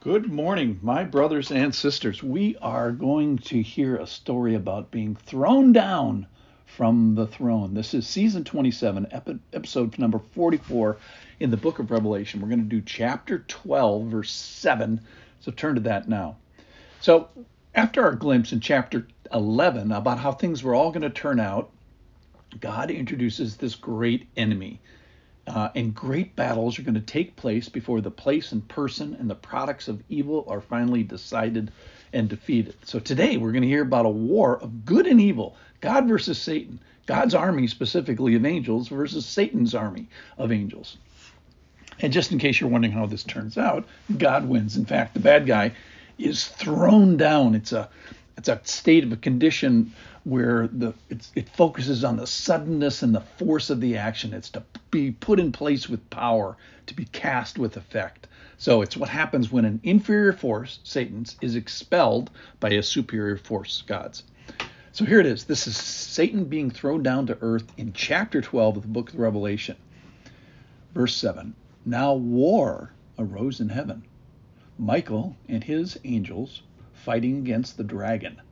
Good morning, my brothers and sisters. We are going to hear a story about being thrown down from the throne. This is season 27, episode number 44 in the book of Revelation. We're going to do chapter 12, verse 7. So turn to that now. So, after our glimpse in chapter 11 about how things were all going to turn out, God introduces this great enemy uh, and great battles are going to take place before the place and person and the products of evil are finally decided and defeated. So today we're going to hear about a war of good and evil, God versus Satan, God's army specifically of angels versus Satan's army of angels. And just in case you're wondering how this turns out, God wins. In fact, the bad guy is thrown down. It's a it's a state of a condition where the it focuses on the suddenness and the force of the action. It's to be put in place with power, to be cast with effect. So it's what happens when an inferior force, Satan's, is expelled by a superior force, God's. So here it is. This is Satan being thrown down to earth in chapter 12 of the book of Revelation. Verse 7 Now war arose in heaven. Michael and his angels fighting against the dragon.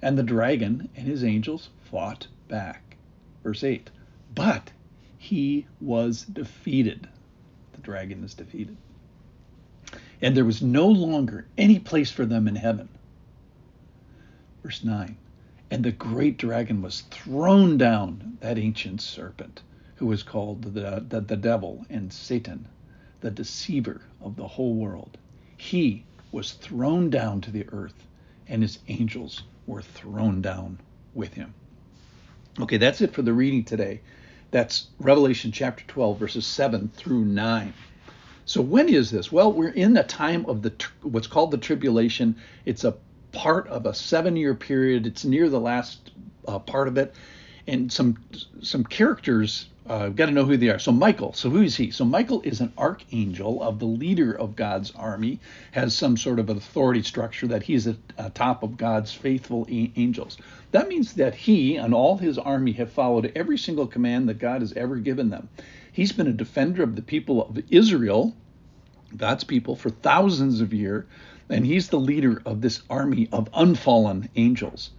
And the dragon and his angels fought back. Verse 8. But he was defeated. The dragon is defeated. And there was no longer any place for them in heaven. Verse 9. And the great dragon was thrown down, that ancient serpent, who was called the, the, the devil and Satan, the deceiver of the whole world. He was thrown down to the earth, and his angels were thrown down with him. Okay, that's it for the reading today. That's Revelation chapter 12, verses 7 through 9. So when is this? Well, we're in the time of the what's called the tribulation. It's a part of a seven-year period. It's near the last uh, part of it, and some some characters uh, got to know who they are. So Michael, so who is he? So Michael is an archangel of the leader of God's army, has some sort of authority structure that he's at uh, top of God's faithful a- angels. That means that he and all his army have followed every single command that God has ever given them. He's been a defender of the people of Israel, God's people, for thousands of years, and he's the leader of this army of unfallen angels.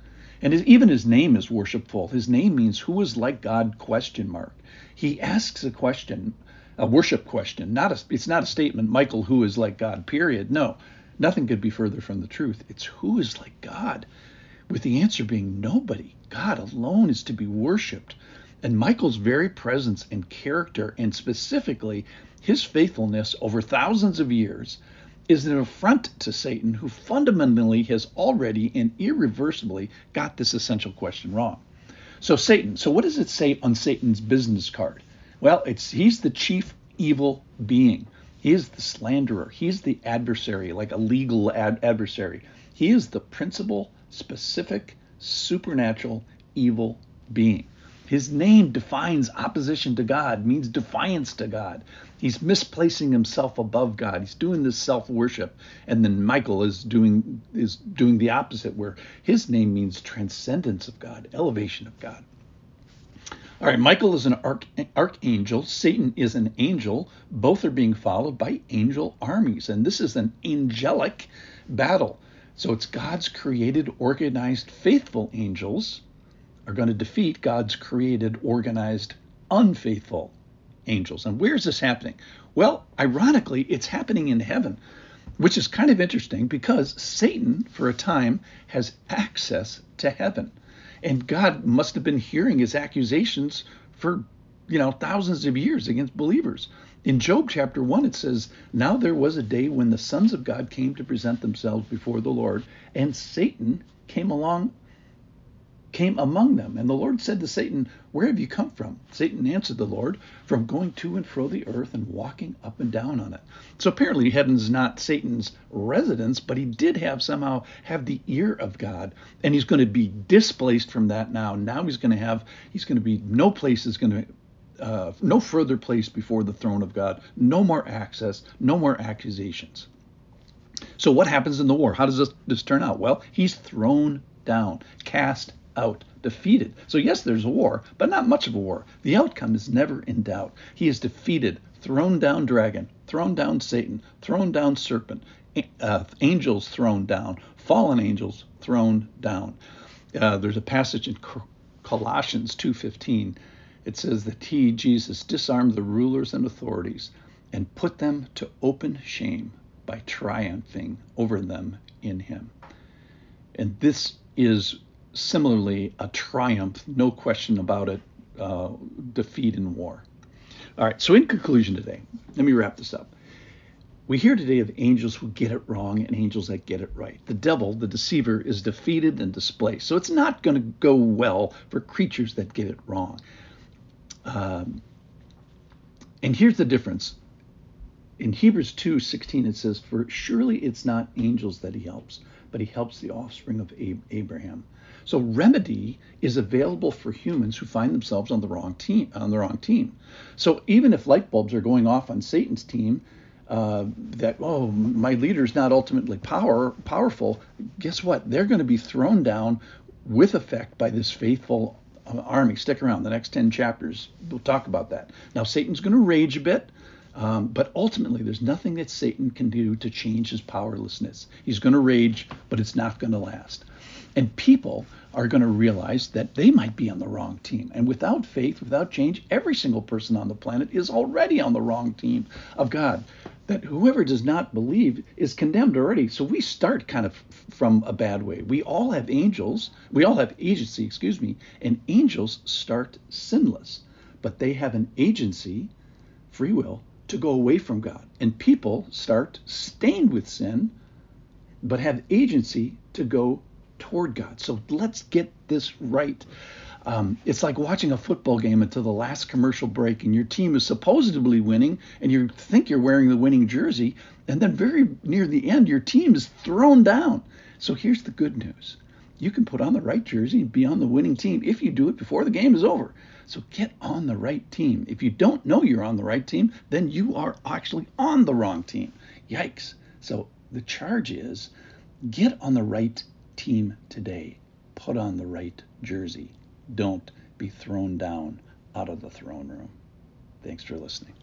And his, even his name is worshipful. His name means who is like God question mark. He asks a question, a worship question. Not a, it's not a statement, Michael, who is like God, period. No, nothing could be further from the truth. It's who is like God, with the answer being nobody. God alone is to be worshiped. And Michael's very presence and character, and specifically his faithfulness over thousands of years, is an affront to Satan, who fundamentally has already and irreversibly got this essential question wrong. So Satan, so what does it say on Satan's business card? Well, it's he's the chief evil being. He is the slanderer. He's the adversary, like a legal ad- adversary. He is the principal, specific, supernatural evil being. His name defines opposition to God, means defiance to God. He's misplacing himself above God. He's doing this self-worship. And then Michael is doing is doing the opposite, where his name means transcendence of God, elevation of God. All right, Michael is an arch- archangel. Satan is an angel. Both are being followed by angel armies. And this is an angelic battle. So it's God's created, organized, faithful angels are going to defeat God's created, organized, unfaithful angels. And where is this happening? Well, ironically, it's happening in heaven, which is kind of interesting because Satan, for a time, has access to heaven. And God must have been hearing his accusations for, you know, thousands of years against believers. In Job chapter 1, it says, Now there was a day when the sons of God came to present themselves before the Lord, and Satan came along came among them. And the Lord said to Satan, Where have you come from? Satan answered the Lord, From going to and fro the earth and walking up and down on it. So apparently heaven's not Satan's residence, but he did have somehow have the ear of God. And he's going to be displaced from that now. Now he's going to have, he's going to be, no place is going to uh, no further place before the throne of God, no more access, no more accusations. So what happens in the war? How does this, this turn out? Well, he's thrown down, cast out, defeated. So, yes, there's a war, but not much of a war. The outcome is never in doubt. He is defeated, thrown down dragon, thrown down Satan, thrown down serpent, uh, angels thrown down, fallen angels thrown down. Uh, there's a passage in Colossians 2:15. It says that he, Jesus, disarmed the rulers and authorities and put them to open shame by triumphing over them in him. And this is similarly a triumph, no question about it, uh, defeat in war. All right, so in conclusion today, let me wrap this up. We hear today of angels who get it wrong and angels that get it right. The devil, the deceiver, is defeated and displaced. So it's not going to go well for creatures that get it wrong. Um, and here's the difference. In Hebrews 2:16 it says, "For surely it's not angels that he helps, but he helps the offspring of Abraham." So remedy is available for humans who find themselves on the wrong team. On the wrong team. So even if light bulbs are going off on Satan's team, uh, that oh my leader's not ultimately power powerful. Guess what? They're going to be thrown down with effect by this faithful uh, army. Stick around. The next ten chapters we'll talk about that. Now Satan's going to rage a bit. Um, but ultimately, there's nothing that Satan can do to change his powerlessness. He's going to rage, but it's not going to last. And people are going to realize that they might be on the wrong team. And without faith, without change, every single person on the planet is already on the wrong team of God. That whoever does not believe is condemned already. So we start kind of from a bad way. We all have angels, we all have agency, excuse me, and angels start sinless, but they have an agency, free will, to go away from God. And people start stained with sin, but have agency to go toward God. So let's get this right. Um, it's like watching a football game until the last commercial break, and your team is supposedly winning, and you think you're wearing the winning jersey, and then very near the end, your team is thrown down. So here's the good news you can put on the right jersey and be on the winning team if you do it before the game is over. So get on the right team. If you don't know you're on the right team, then you are actually on the wrong team. Yikes. So the charge is get on the right team today. Put on the right jersey. Don't be thrown down out of the throne room. Thanks for listening.